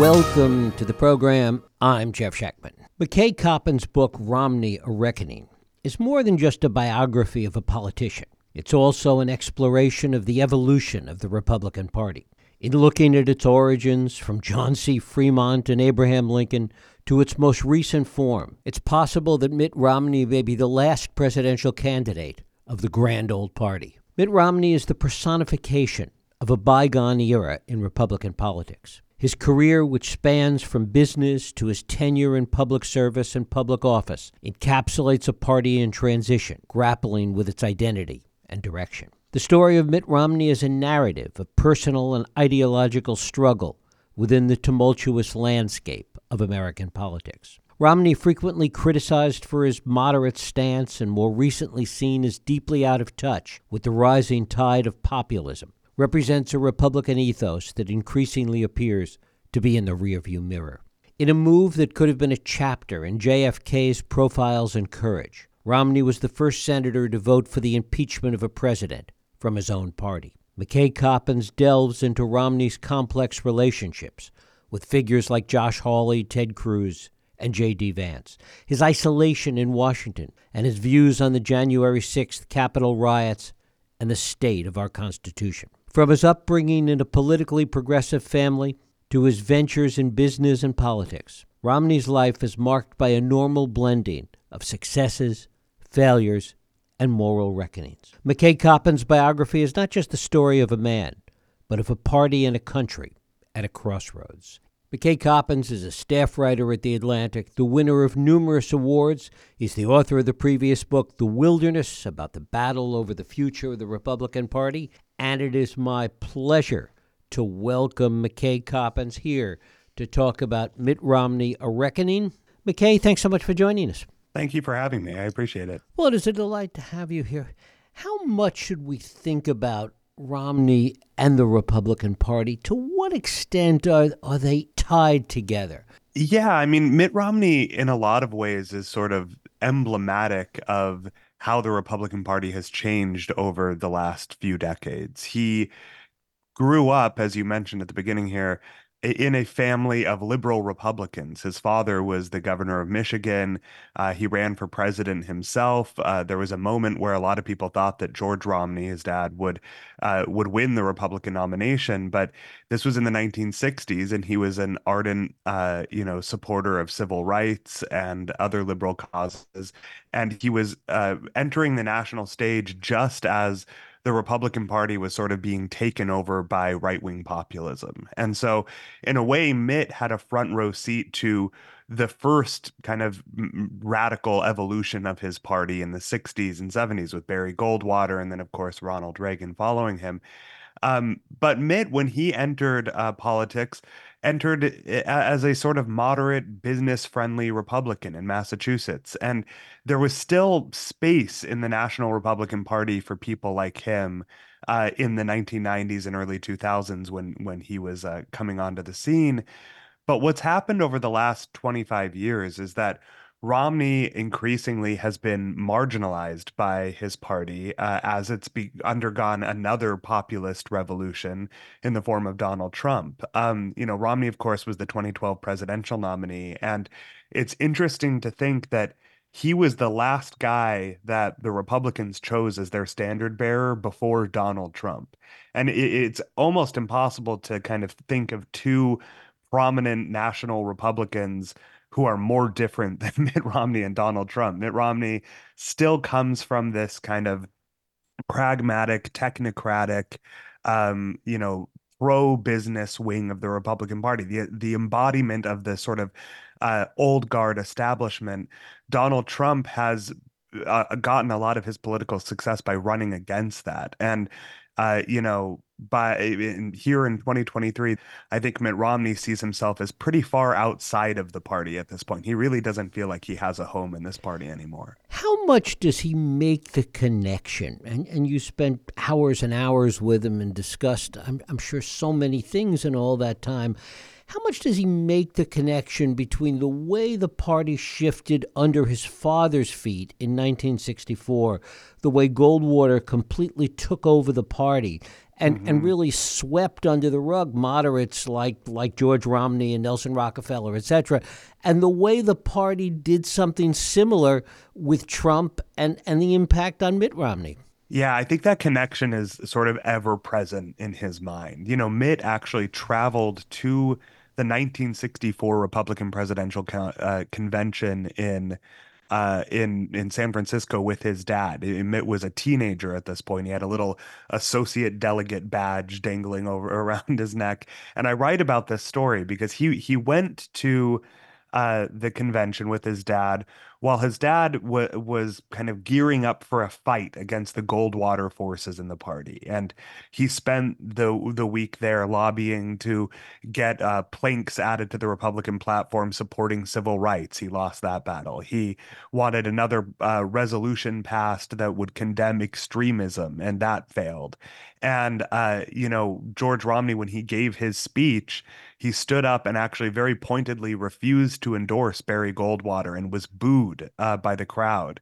Welcome to the program. I'm Jeff Schechtman. McKay Coppins' book, Romney A Reckoning, is more than just a biography of a politician. It's also an exploration of the evolution of the Republican Party. In looking at its origins, from John C. Fremont and Abraham Lincoln to its most recent form, it's possible that Mitt Romney may be the last presidential candidate of the grand old party. Mitt Romney is the personification of a bygone era in Republican politics. His career, which spans from business to his tenure in public service and public office, encapsulates a party in transition, grappling with its identity and direction. The story of Mitt Romney is a narrative of personal and ideological struggle within the tumultuous landscape of American politics. Romney, frequently criticized for his moderate stance and more recently seen as deeply out of touch with the rising tide of populism, represents a Republican ethos that increasingly appears to be in the rearview mirror. In a move that could have been a chapter in JFK's Profiles in Courage, Romney was the first senator to vote for the impeachment of a president from his own party. McKay Coppins delves into Romney's complex relationships with figures like Josh Hawley, Ted Cruz, and J.D. Vance, his isolation in Washington, and his views on the January 6th Capitol riots and the state of our Constitution. From his upbringing in a politically progressive family to his ventures in business and politics, Romney's life is marked by a normal blending of successes, failures, and moral reckonings. McKay Coppins' biography is not just the story of a man, but of a party and a country at a crossroads. McKay Coppins is a staff writer at The Atlantic, the winner of numerous awards. He's the author of the previous book, The Wilderness, about the battle over the future of the Republican Party. And it is my pleasure to welcome McKay Coppins here to talk about Mitt Romney, A Reckoning. McKay, thanks so much for joining us. Thank you for having me. I appreciate it. Well, it is a delight to have you here. How much should we think about Romney and the Republican Party? To what extent are, are they tied together? Yeah, I mean, Mitt Romney, in a lot of ways, is sort of emblematic of how the Republican Party has changed over the last few decades. He grew up, as you mentioned at the beginning here, in a family of liberal Republicans. His father was the governor of Michigan. Uh, he ran for president himself. Uh, there was a moment where a lot of people thought that George Romney, his dad, would uh, would win the Republican nomination, but this was in the 1960s, and he was an ardent, uh, you know, supporter of civil rights and other liberal causes. And he was uh, entering the national stage just as the Republican Party was sort of being taken over by right wing populism. And so, in a way, Mitt had a front row seat to the first kind of radical evolution of his party in the 60s and 70s with Barry Goldwater and then, of course, Ronald Reagan following him. Um, but Mitt, when he entered uh, politics, entered as a sort of moderate, business friendly Republican in Massachusetts. And there was still space in the National Republican Party for people like him uh, in the 1990s and early 2000s when, when he was uh, coming onto the scene. But what's happened over the last 25 years is that Romney increasingly has been marginalized by his party uh, as it's be- undergone another populist revolution in the form of Donald Trump. Um, you know, Romney, of course, was the 2012 presidential nominee. And it's interesting to think that he was the last guy that the Republicans chose as their standard bearer before Donald Trump. And it, it's almost impossible to kind of think of two prominent national Republicans who are more different than Mitt Romney and Donald Trump. Mitt Romney still comes from this kind of pragmatic, technocratic, um, you know, pro business wing of the Republican Party, the the embodiment of the sort of uh, old guard establishment. Donald Trump has uh, gotten a lot of his political success by running against that, and uh, you know, by in, here in 2023, I think Mitt Romney sees himself as pretty far outside of the party at this point. He really doesn't feel like he has a home in this party anymore. How much does he make the connection? And and you spent hours and hours with him and discussed, I'm, I'm sure, so many things in all that time. How much does he make the connection between the way the party shifted under his father's feet in 1964, the way Goldwater completely took over the party, and, mm-hmm. and really swept under the rug moderates like like George Romney and Nelson Rockefeller, et cetera. And the way the party did something similar with Trump and, and the impact on Mitt Romney. Yeah, I think that connection is sort of ever present in his mind. You know, Mitt actually traveled to the 1964 Republican presidential uh, convention in uh, in in San Francisco with his dad. Mitt was a teenager at this point. He had a little associate delegate badge dangling over around his neck. And I write about this story because he he went to uh, the convention with his dad while his dad w- was kind of gearing up for a fight against the Goldwater forces in the party. And he spent the the week there lobbying to get uh, planks added to the Republican platform supporting civil rights. He lost that battle. He wanted another uh, resolution passed that would condemn extremism, and that failed. And, uh, you know, George Romney, when he gave his speech, he stood up and actually very pointedly refused to endorse Barry Goldwater and was booed uh, by the crowd.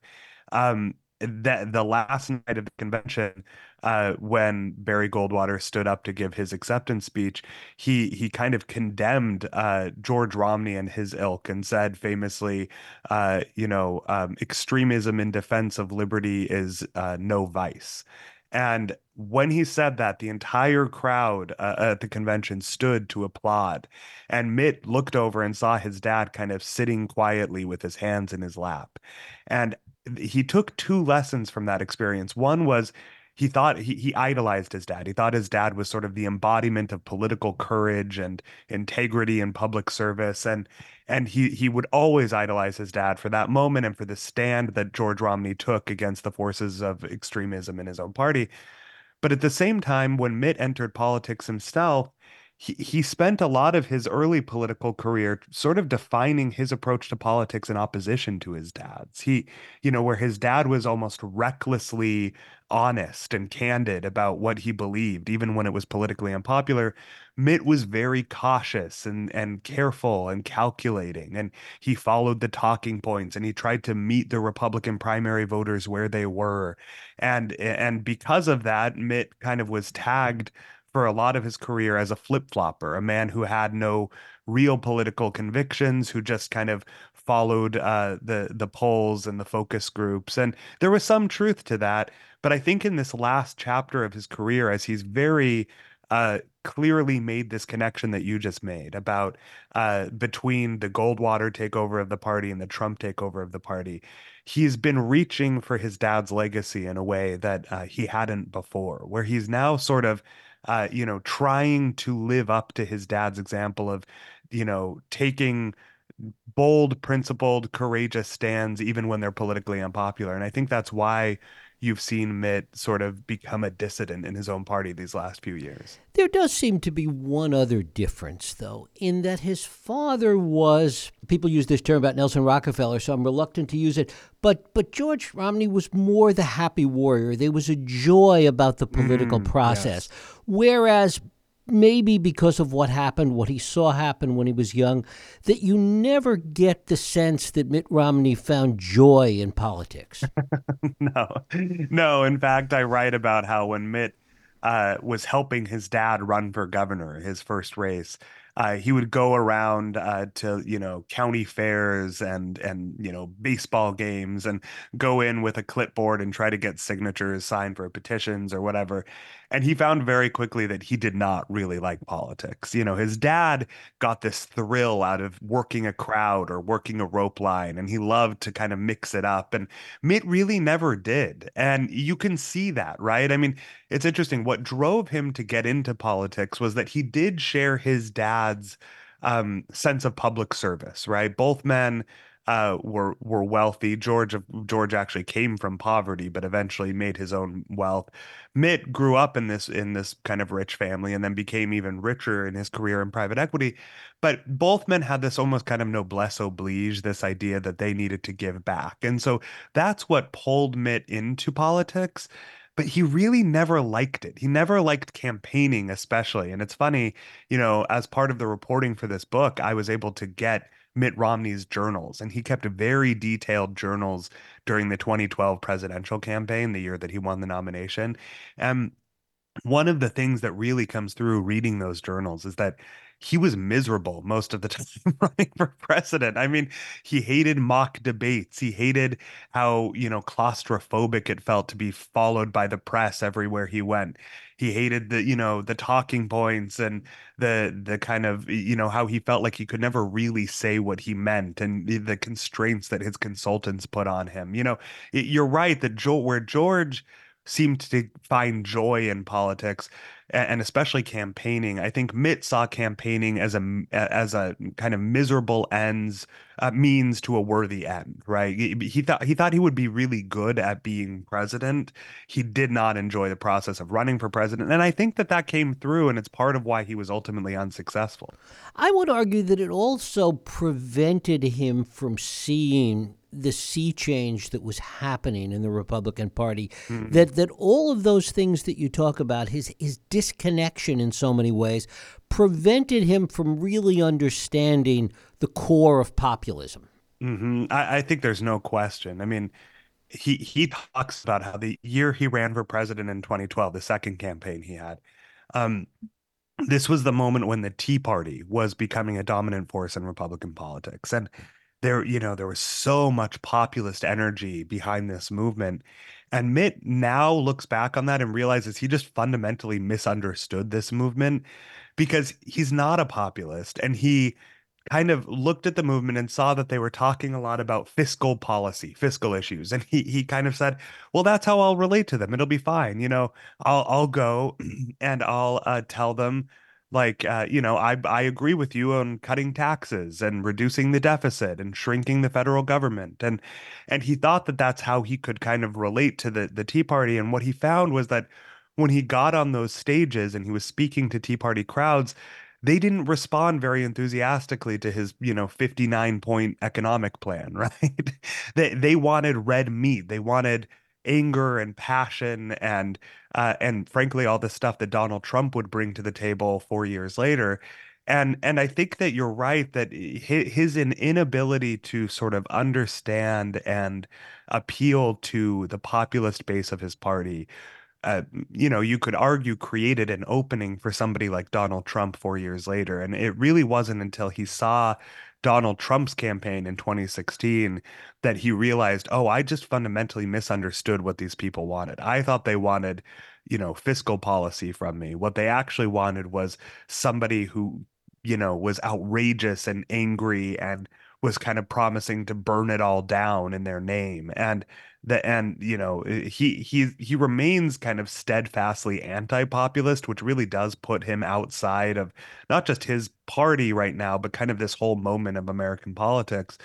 Um, that the last night of the convention, uh, when Barry Goldwater stood up to give his acceptance speech, he he kind of condemned uh, George Romney and his ilk and said famously, uh, you know, um, extremism in defense of liberty is uh, no vice. And when he said that, the entire crowd uh, at the convention stood to applaud. And Mitt looked over and saw his dad kind of sitting quietly with his hands in his lap. And he took two lessons from that experience. One was he thought he, he idolized his dad. He thought his dad was sort of the embodiment of political courage and integrity and public service. And and he he would always idolize his dad for that moment and for the stand that George Romney took against the forces of extremism in his own party. But at the same time, when Mitt entered politics himself, he, he spent a lot of his early political career sort of defining his approach to politics in opposition to his dad's. He, you know, where his dad was almost recklessly honest and candid about what he believed, even when it was politically unpopular. Mitt was very cautious and, and careful and calculating, and he followed the talking points and he tried to meet the Republican primary voters where they were. And, and because of that, Mitt kind of was tagged for a lot of his career as a flip flopper, a man who had no real political convictions, who just kind of followed uh, the the polls and the focus groups, and there was some truth to that. But I think in this last chapter of his career, as he's very uh, clearly made this connection that you just made about uh, between the Goldwater takeover of the party and the Trump takeover of the party. He's been reaching for his dad's legacy in a way that uh, he hadn't before, where he's now sort of uh, you know, trying to live up to his dad's example of, you know, taking bold, principled, courageous stands even when they're politically unpopular. And I think that's why you've seen Mitt sort of become a dissident in his own party these last few years. There does seem to be one other difference, though, in that his father was people use this term about Nelson Rockefeller, so I'm reluctant to use it, but but George Romney was more the happy warrior. There was a joy about the political mm, process. Yes. Whereas maybe because of what happened, what he saw happen when he was young, that you never get the sense that Mitt Romney found joy in politics. no, no. In fact, I write about how when Mitt uh, was helping his dad run for governor, his first race, uh, he would go around uh, to you know county fairs and and you know baseball games and go in with a clipboard and try to get signatures signed for petitions or whatever and he found very quickly that he did not really like politics. You know, his dad got this thrill out of working a crowd or working a rope line, and he loved to kind of mix it up. And Mitt really never did. And you can see that, right? I mean, it's interesting. What drove him to get into politics was that he did share his dad's um, sense of public service, right? Both men uh, were were wealthy. George George actually came from poverty, but eventually made his own wealth. Mitt grew up in this in this kind of rich family, and then became even richer in his career in private equity. But both men had this almost kind of noblesse oblige, this idea that they needed to give back, and so that's what pulled Mitt into politics but he really never liked it. He never liked campaigning, especially. And it's funny, you know, as part of the reporting for this book, I was able to get Mitt Romney's journals, and he kept very detailed journals during the 2012 presidential campaign, the year that he won the nomination. And one of the things that really comes through reading those journals is that he was miserable most of the time running for president. I mean, he hated mock debates. He hated how, you know, claustrophobic it felt to be followed by the press everywhere he went. He hated the, you know, the talking points and the the kind of, you know, how he felt like he could never really say what he meant and the, constraints that his consultants put on him. You know, it, you're right that Joe where George seemed to find joy in politics and especially campaigning. I think Mitt saw campaigning as a as a kind of miserable ends uh, means to a worthy end, right? He, he, thought he thought he would be really good at being president. He did not enjoy the process of running for president, and I think that that came through, and it's part of why he was ultimately unsuccessful. I would argue that it also prevented him from seeing the sea change that was happening in the Republican Party. Mm-hmm. That that all of those things that you talk about, his his disconnection in so many ways, prevented him from really understanding the core of populism. Mm-hmm. I, I think there's no question. I mean, he he talks about how the year he ran for president in 2012, the second campaign he had, um, this was the moment when the Tea Party was becoming a dominant force in Republican politics, and there you know there was so much populist energy behind this movement and mitt now looks back on that and realizes he just fundamentally misunderstood this movement because he's not a populist and he kind of looked at the movement and saw that they were talking a lot about fiscal policy fiscal issues and he he kind of said well that's how I'll relate to them. It'll be fine. You know I'll I'll go and I'll uh, tell them like uh, you know i i agree with you on cutting taxes and reducing the deficit and shrinking the federal government. And and he thought that that's how he could kind of relate to the the tea party. And what he found was that when he got on those stages and he was speaking to tea party crowds they didn't respond very enthusiastically to his you know 59 point economic plan right? They they wanted red meat. They wanted anger and passion and uh, and frankly all the stuff that Donald Trump would bring to the table four years later. And and I think that you're right that his inability to sort of understand and appeal to the populist base of his party uh, you know, you could argue created an opening for somebody like Donald Trump four years later. And it really wasn't until he saw Donald Trump's campaign in 2016 that he realized, oh, I just fundamentally misunderstood what these people wanted. I thought they wanted, you know, fiscal policy from me. What they actually wanted was somebody who, you know, was outrageous and angry and was kind of promising to burn it all down in their name. And the and you know he he he remains kind of steadfastly anti-populist which really does put him outside of not just his party right now but kind of this whole moment of american politics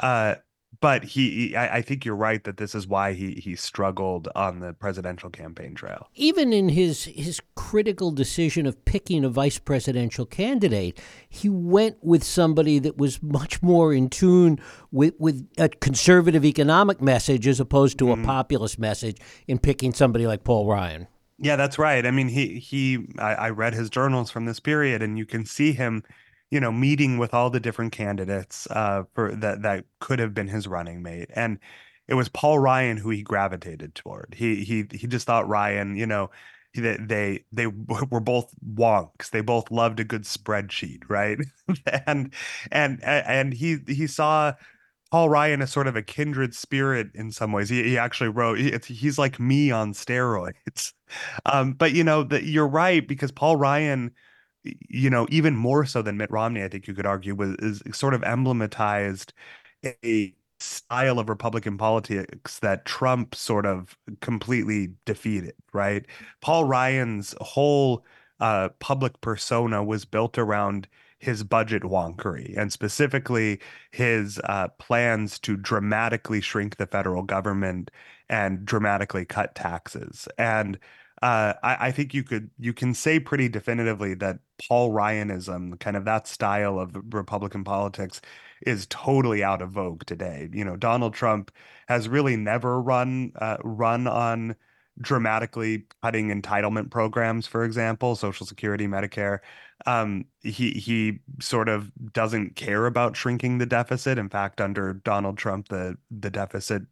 uh but he, he I, I, think you're right that this is why he he struggled on the presidential campaign trail. Even in his his critical decision of picking a vice presidential candidate, he went with somebody that was much more in tune with with a conservative economic message as opposed to mm-hmm. a populist message in picking somebody like Paul Ryan. Yeah, that's right. I mean, he he I, I read his journals from this period, and you can see him you know, meeting with all the different candidates uh, for that that could have been his running mate, and it was Paul Ryan who he gravitated toward. He he he just thought Ryan, you know, they they they were both wonks. They both loved a good spreadsheet, right? and and and he he saw Paul Ryan as sort of a kindred spirit in some ways. He, he actually wrote, he, he's like me on steroids. Um, but you know that you're right because Paul Ryan you know, even more so than Mitt Romney, I think you could argue, was is sort of emblematized a style of Republican politics that Trump sort of completely defeated, right? Paul Ryan's whole uh, public persona was built around his budget wonkery and specifically his uh, plans to dramatically shrink the federal government and dramatically cut taxes. And uh, I, I, think you could you can say pretty definitively that Paul Ryanism, kind of that style of Republican politics, is totally out of vogue today. You know, Donald Trump has really never run uh, run on dramatically cutting entitlement programs, for example, Social Security, Medicare. Um, he he sort of doesn't care about shrinking the deficit. In fact, under Donald Trump, the the deficit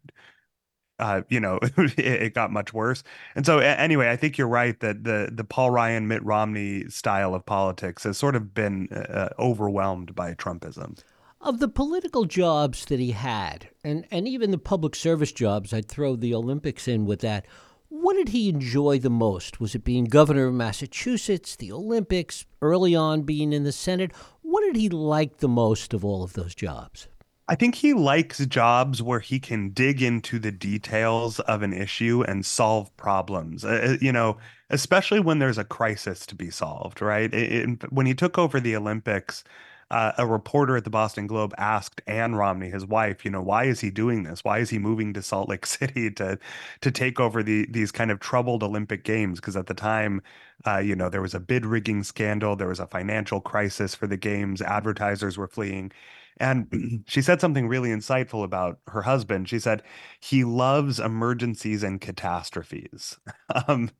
uh, you know, it, it, got much worse. And so, anyway, I think you're right that the the Paul Ryan, Mitt Romney style of politics has sort of been uh, overwhelmed by Trumpism. Of the political jobs that he had, and, and even the public service jobs, I'd throw the Olympics in with that. What did he enjoy the most? Was it being governor of Massachusetts, the Olympics, early on being in the Senate? What did he like the most of all of those jobs? I think he likes jobs where he can dig into the details of an issue and solve problems. Uh, uh you know, especially when there's a crisis to be solved, right? It, it, when he took over the Olympics, uh, a reporter at the Boston Globe asked Ann Romney, his wife, you know, why is he doing this? Why is he moving to Salt Lake City to to take over the these kind of troubled Olympic Games? Because at the time, uh, you know, there was a bid rigging scandal, there was a financial crisis for the games, advertisers were fleeing. And she said something really insightful about her husband. She said, he loves emergencies and catastrophes. um,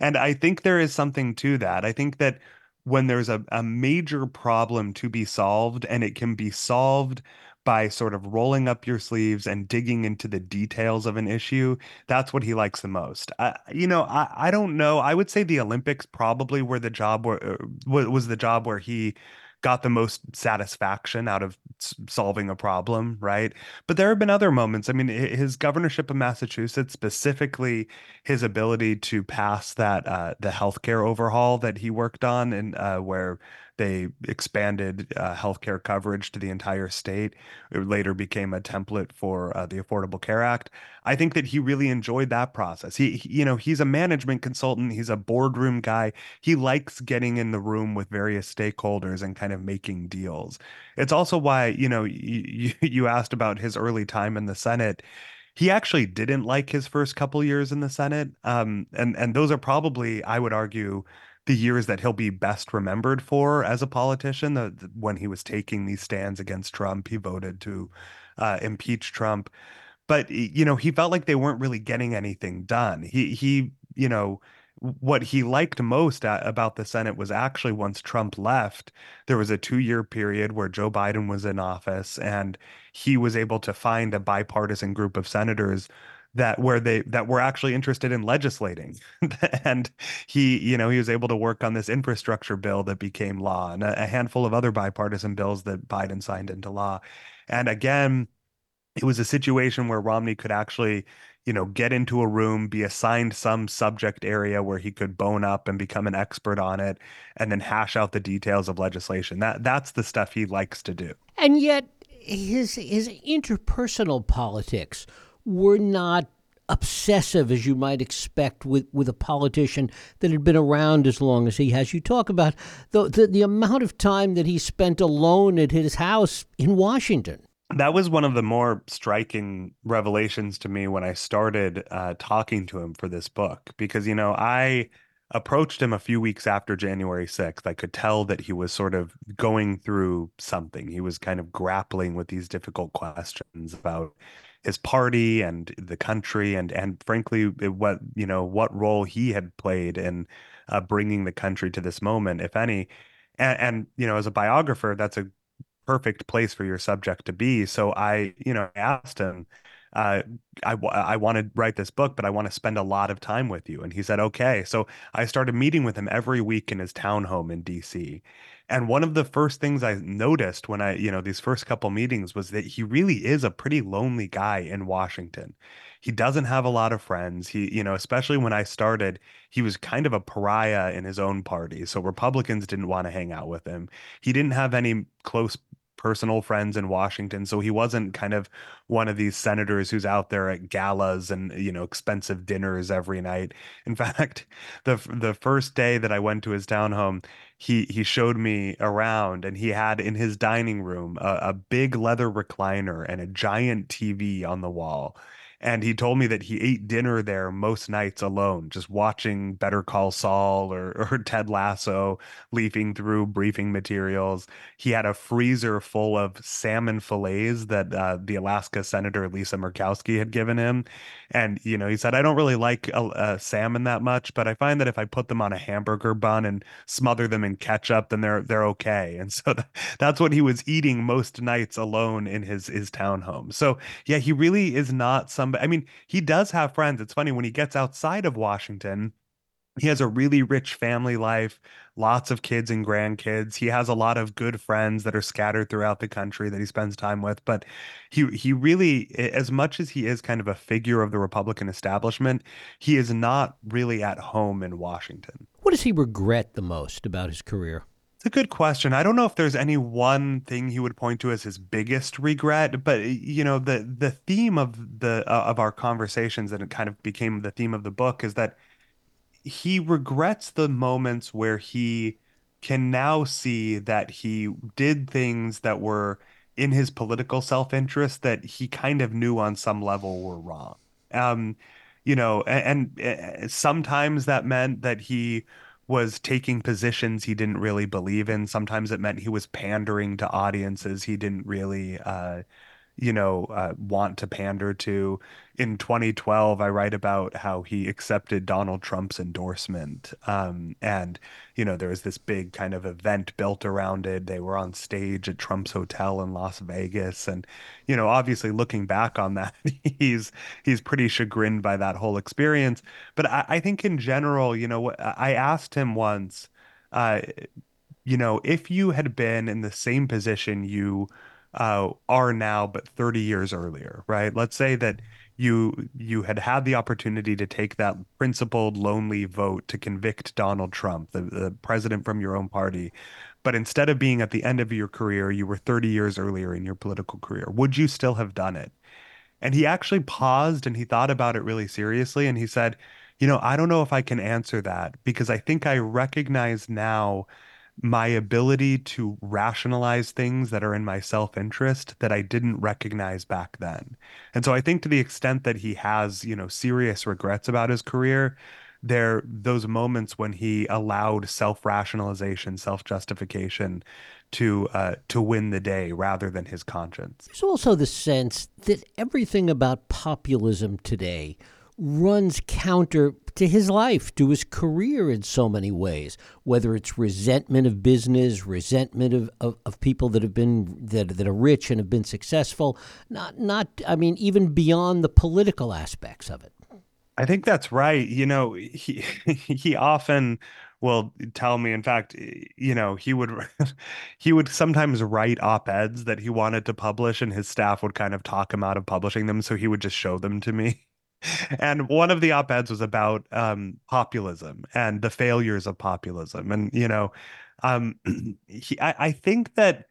and I think there is something to that. I think that when there's a, a major problem to be solved and it can be solved by sort of rolling up your sleeves and digging into the details of an issue, that's what he likes the most. I, you know, I, I don't know. I would say the Olympics probably were the job where uh, was the job where he got the most satisfaction out of solving a problem, right? But there have been other moments. I mean, his governorship of Massachusetts, specifically his ability to pass that uh, the healthcare overhaul that he worked on, and uh, where they expanded uh, healthcare coverage to the entire state. It later became a template for uh, the Affordable Care Act. I think that he really enjoyed that process. He, he, you know, he's a management consultant. He's a boardroom guy. He likes getting in the room with various stakeholders and kind of making deals. It's also why, you know, you, you asked about his early time in the Senate he actually didn't like his first couple years in the Senate. Um, and and those are probably, I would argue, the years that he'll be best remembered for as a politician. The, the, when he was taking these stands against Trump, he voted to uh, impeach Trump. But you know, he felt like they weren't really getting anything done. He he, you know, what he liked most about the Senate was actually once Trump left, there was a two year period where Joe Biden was in office and he was able to find a bipartisan group of senators that where they that were actually interested in legislating. And he you know he was able to work on this infrastructure bill that became law and a, a handful of other bipartisan bills that Biden signed into law. And again it was a situation where Romney could actually you know get into a room be assigned some subject area where he could bone up and become an expert on it and then hash out the details of legislation. That that's the stuff he likes to do. And yet his his interpersonal politics were not obsessive as you might expect with, with a politician that had been around as long as he has. You talk about the, the, the amount of time that he spent alone at his house in Washington. That was one of the more striking revelations to me when I started uh, talking to him for this book, because, you know, I approached him a few weeks after January 6th. I could tell that he was sort of going through something. He was kind of grappling with these difficult questions about his party and the country and and frankly what you know what role he had played in uh, bringing the country to this moment if any and, and you know as a biographer that's a perfect place for your subject to be so i you know asked him uh, I, I want to write this book, but I want to spend a lot of time with you. And he said, okay. So I started meeting with him every week in his townhome in DC. And one of the first things I noticed when I, you know, these first couple meetings was that he really is a pretty lonely guy in Washington. He doesn't have a lot of friends. He, you know, especially when I started, he was kind of a pariah in his own party. So Republicans didn't want to hang out with him. He didn't have any close personal friends in Washington. So he wasn't kind of one of these senators who's out there at galas and you know expensive dinners every night. In fact, the the first day that I went to his townhome, he he showed me around and he had in his dining room a, a big leather recliner and a giant TV on the wall and he told me that he ate dinner there most nights alone, just watching Better Call Saul or, or Ted Lasso, leafing through briefing materials. He had a freezer full of salmon fillets that uh, the Alaska Senator Lisa Murkowski had given him. And, you know, he said, I don't really like uh, salmon that much, but I find that if I put them on a hamburger bun and smother them in ketchup, then they're they're okay. And so that's what he was eating most nights alone in his his townhome. So yeah, he really is not somebody But I mean, he does have friends. It's funny when he gets outside of Washington, he has a really rich family life, lots of kids and grandkids. He has a lot of good friends that are scattered throughout the country that he spends time with. But he he really, as much as he is kind of a figure of the Republican establishment, he is not really at home in Washington. What does he regret the most about his career? It's a good question. I don't know if there's any one thing he would point to as his biggest regret, but you know, the the theme of the uh, of our conversations and it kind of became the theme of the book is that he regrets the moments where he can now see that he did things that were in his political self-interest that he kind of knew on some level were wrong. Um, you know, and, and sometimes that meant that he was taking positions he didn't really believe in. Sometimes it meant he was pandering to audiences he didn't really uh, you know, uh, want to pander to. In 2012, I write about how he accepted Donald Trump's endorsement. Um, and, you know, there was this big kind of event built around it. They were on stage at Trump's hotel in Las Vegas. And, you know, obviously looking back on that, he's he's pretty chagrined by that whole experience. But I, I think in general, you know, I asked him once, uh, you know, if you had been in the same position you uh, are now, but 30 years earlier, right? Let's say that you you had had the opportunity to take that principled, lonely vote to convict Donald Trump, the, the president from your own party, but instead of being at the end of your career, you were 30 years earlier in your political career. Would you still have done it? And he actually paused and he thought about it really seriously, and he said, "You know, I don't know if I can answer that because I think I recognize now." My ability to rationalize things that are in my self-interest that I didn't recognize back then. And so I think to the extent that he has, you know, serious regrets about his career, there those moments when he allowed self-rationalization, self-justification to uh, to win the day rather than his conscience. There's also the sense that everything about populism today runs counter to his life, to his career in so many ways, whether it's resentment of business, resentment of, of, of, people that have been that, that are rich and have been successful, not not I mean even beyond the political aspects of it. I think that's right. You know, he he often will tell me in fact you know he would he would sometimes write op-eds that he wanted to publish and his staff would kind of talk him out of publishing them so he would just show them to me and one of the op-eds was about um, populism and the failures of populism and you know um, he, I, I, think that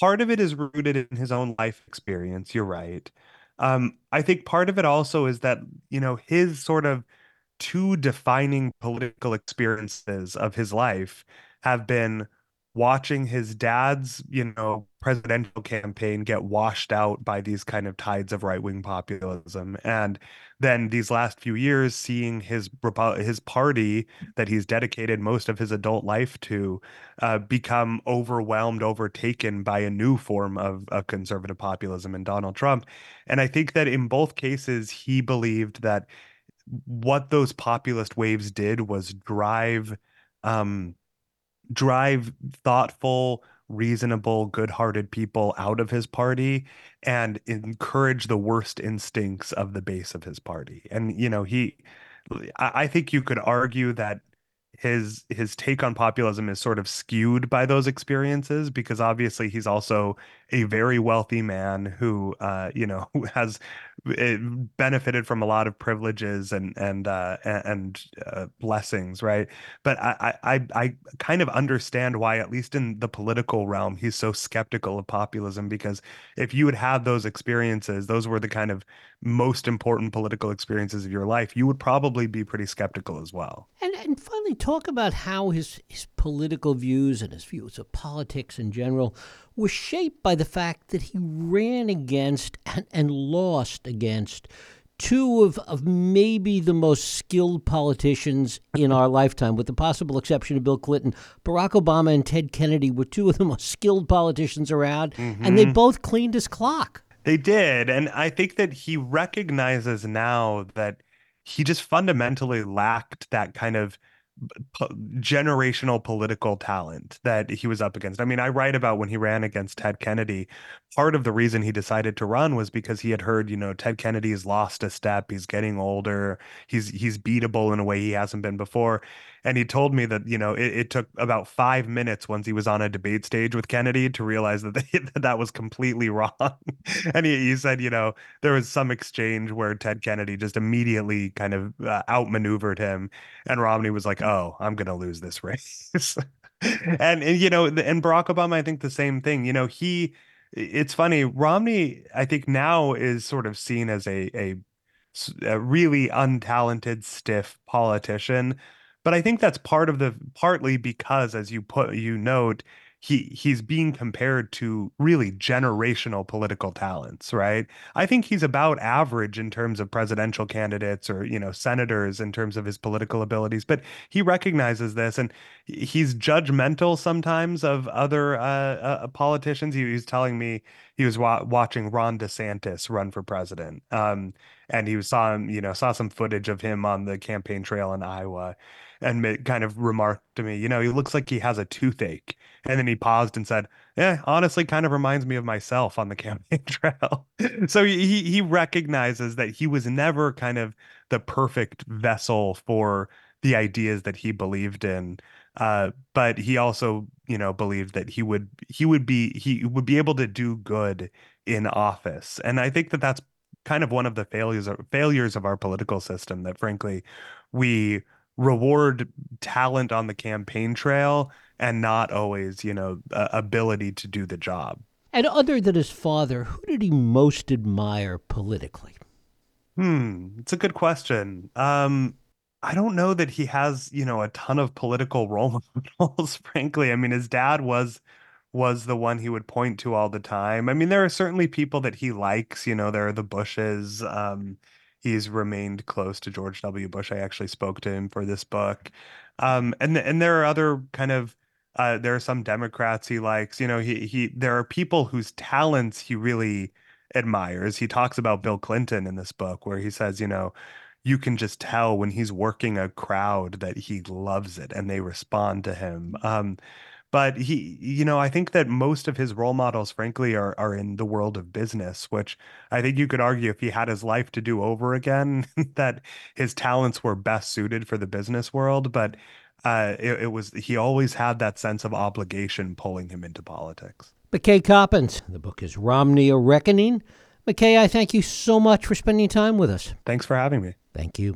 part of it is rooted in his own life experience you're right. Um, i think part of it also is that you know his sort of two defining political experiences of his life have been watching his dad's, you know, presidential campaign get washed out by these kind of tides of right-wing populism. And then these last few years seeing his his party that he's dedicated most of his adult life to uh, become overwhelmed overtaken by a new form of, of conservative populism in Donald Trump. And I think that in both cases he believed that what those populist waves did was drive um, drive thoughtful, reasonable, good-hearted people out of his party and encourage the worst instincts of the base of his party. And you know, he I think you could argue that his his take on populism is sort of skewed by those experiences because obviously he's also a very wealthy man who uh you know has eh, benefited from a lot of privileges and and uh and uh, blessings right? But I, I i kind of understand why at least in the political realm he's so skeptical of populism because if you had had those experiences those were the kind of most important political experiences of your life you would probably be pretty skeptical as well. And and finally talk about how his his political views and his views of politics in general were shaped by the fact that he ran against and, and lost against two of, of maybe the most skilled politicians in our lifetime, with the possible exception of Bill Clinton. Barack Obama and Ted Kennedy were two of the most skilled politicians around, mm-hmm. and they mm-hmm. both cleaned his clock. They did. And I think that he recognizes now that he just fundamentally lacked that kind of po- generational political talent that he was up against. I mean, I write about when he ran against Ted Kennedy. Part of the reason he decided to run was because he had heard, you know, Ted Kennedy's lost a step. He's getting older. He's he's beatable in a way he hasn't been before. And he told me that, you know, it, it took about five minutes once he was on a debate stage with Kennedy to realize that they, that, that was completely wrong. and he, he said, you know, there was some exchange where Ted Kennedy just immediately kind of uh, outmaneuvered him. And Romney was like, oh, I'm going to lose this race. and, and, you know, and Barack Obama, I think the same thing. You know, he, it's funny, Romney, I think now is sort of seen as a, a, a really untalented, stiff politician but I think that's part of the partly because, as you put you note, he he's being compared to really generational political talents, right? I think he's about average in terms of presidential candidates or, you know, senators in terms of his political abilities, but he recognizes this and he's judgmental sometimes of other uh, uh, politicians. He, he was telling me he was wa- watching Ron DeSantis run for president. Um, and he saw him, you know, saw some footage of him on the campaign trail in Iowa and kind of remarked to me, you know, he looks like he has a toothache. And then he paused and said, Yeah, honestly, kind of reminds me of myself on the campaign trail. so he he recognizes that he was never kind of the perfect vessel for the ideas that he believed in. Uh, but he also, you know, believed that he would he would be he would be able to do good in office. And I think that that's kind of one of the failures of, failures of our political system that frankly we reward talent on the campaign trail and not always, you know, uh, ability to do the job. And other than his father, who did he most admire politically? Hmm, it's a good question. Um, I don't know that he has, you know, a ton of political role models, frankly. I mean, his dad was was the one he would point to all the time. I mean, there are certainly people that he likes, you know, there are the Bushes. Um, he's remained close to George W. Bush. I actually spoke to him for this book. Um, and and there are other kind of uh, there are some Democrats he likes. You know, he he there are people whose talents he really admires. He talks about Bill Clinton in this book where he says, you know, you can just tell when he's working a crowd that he loves it and they respond to him. Um, but he you know i think that most of his role models frankly are are in the world of business which i think you could argue if he had his life to do over again that his talents were best suited for the business world. But uh, it, it was he always had that sense of obligation pulling him into politics. Mckay coppins the book is romney a reckoning. Mckay i thank you so much for spending time with us. Thanks for having me thank you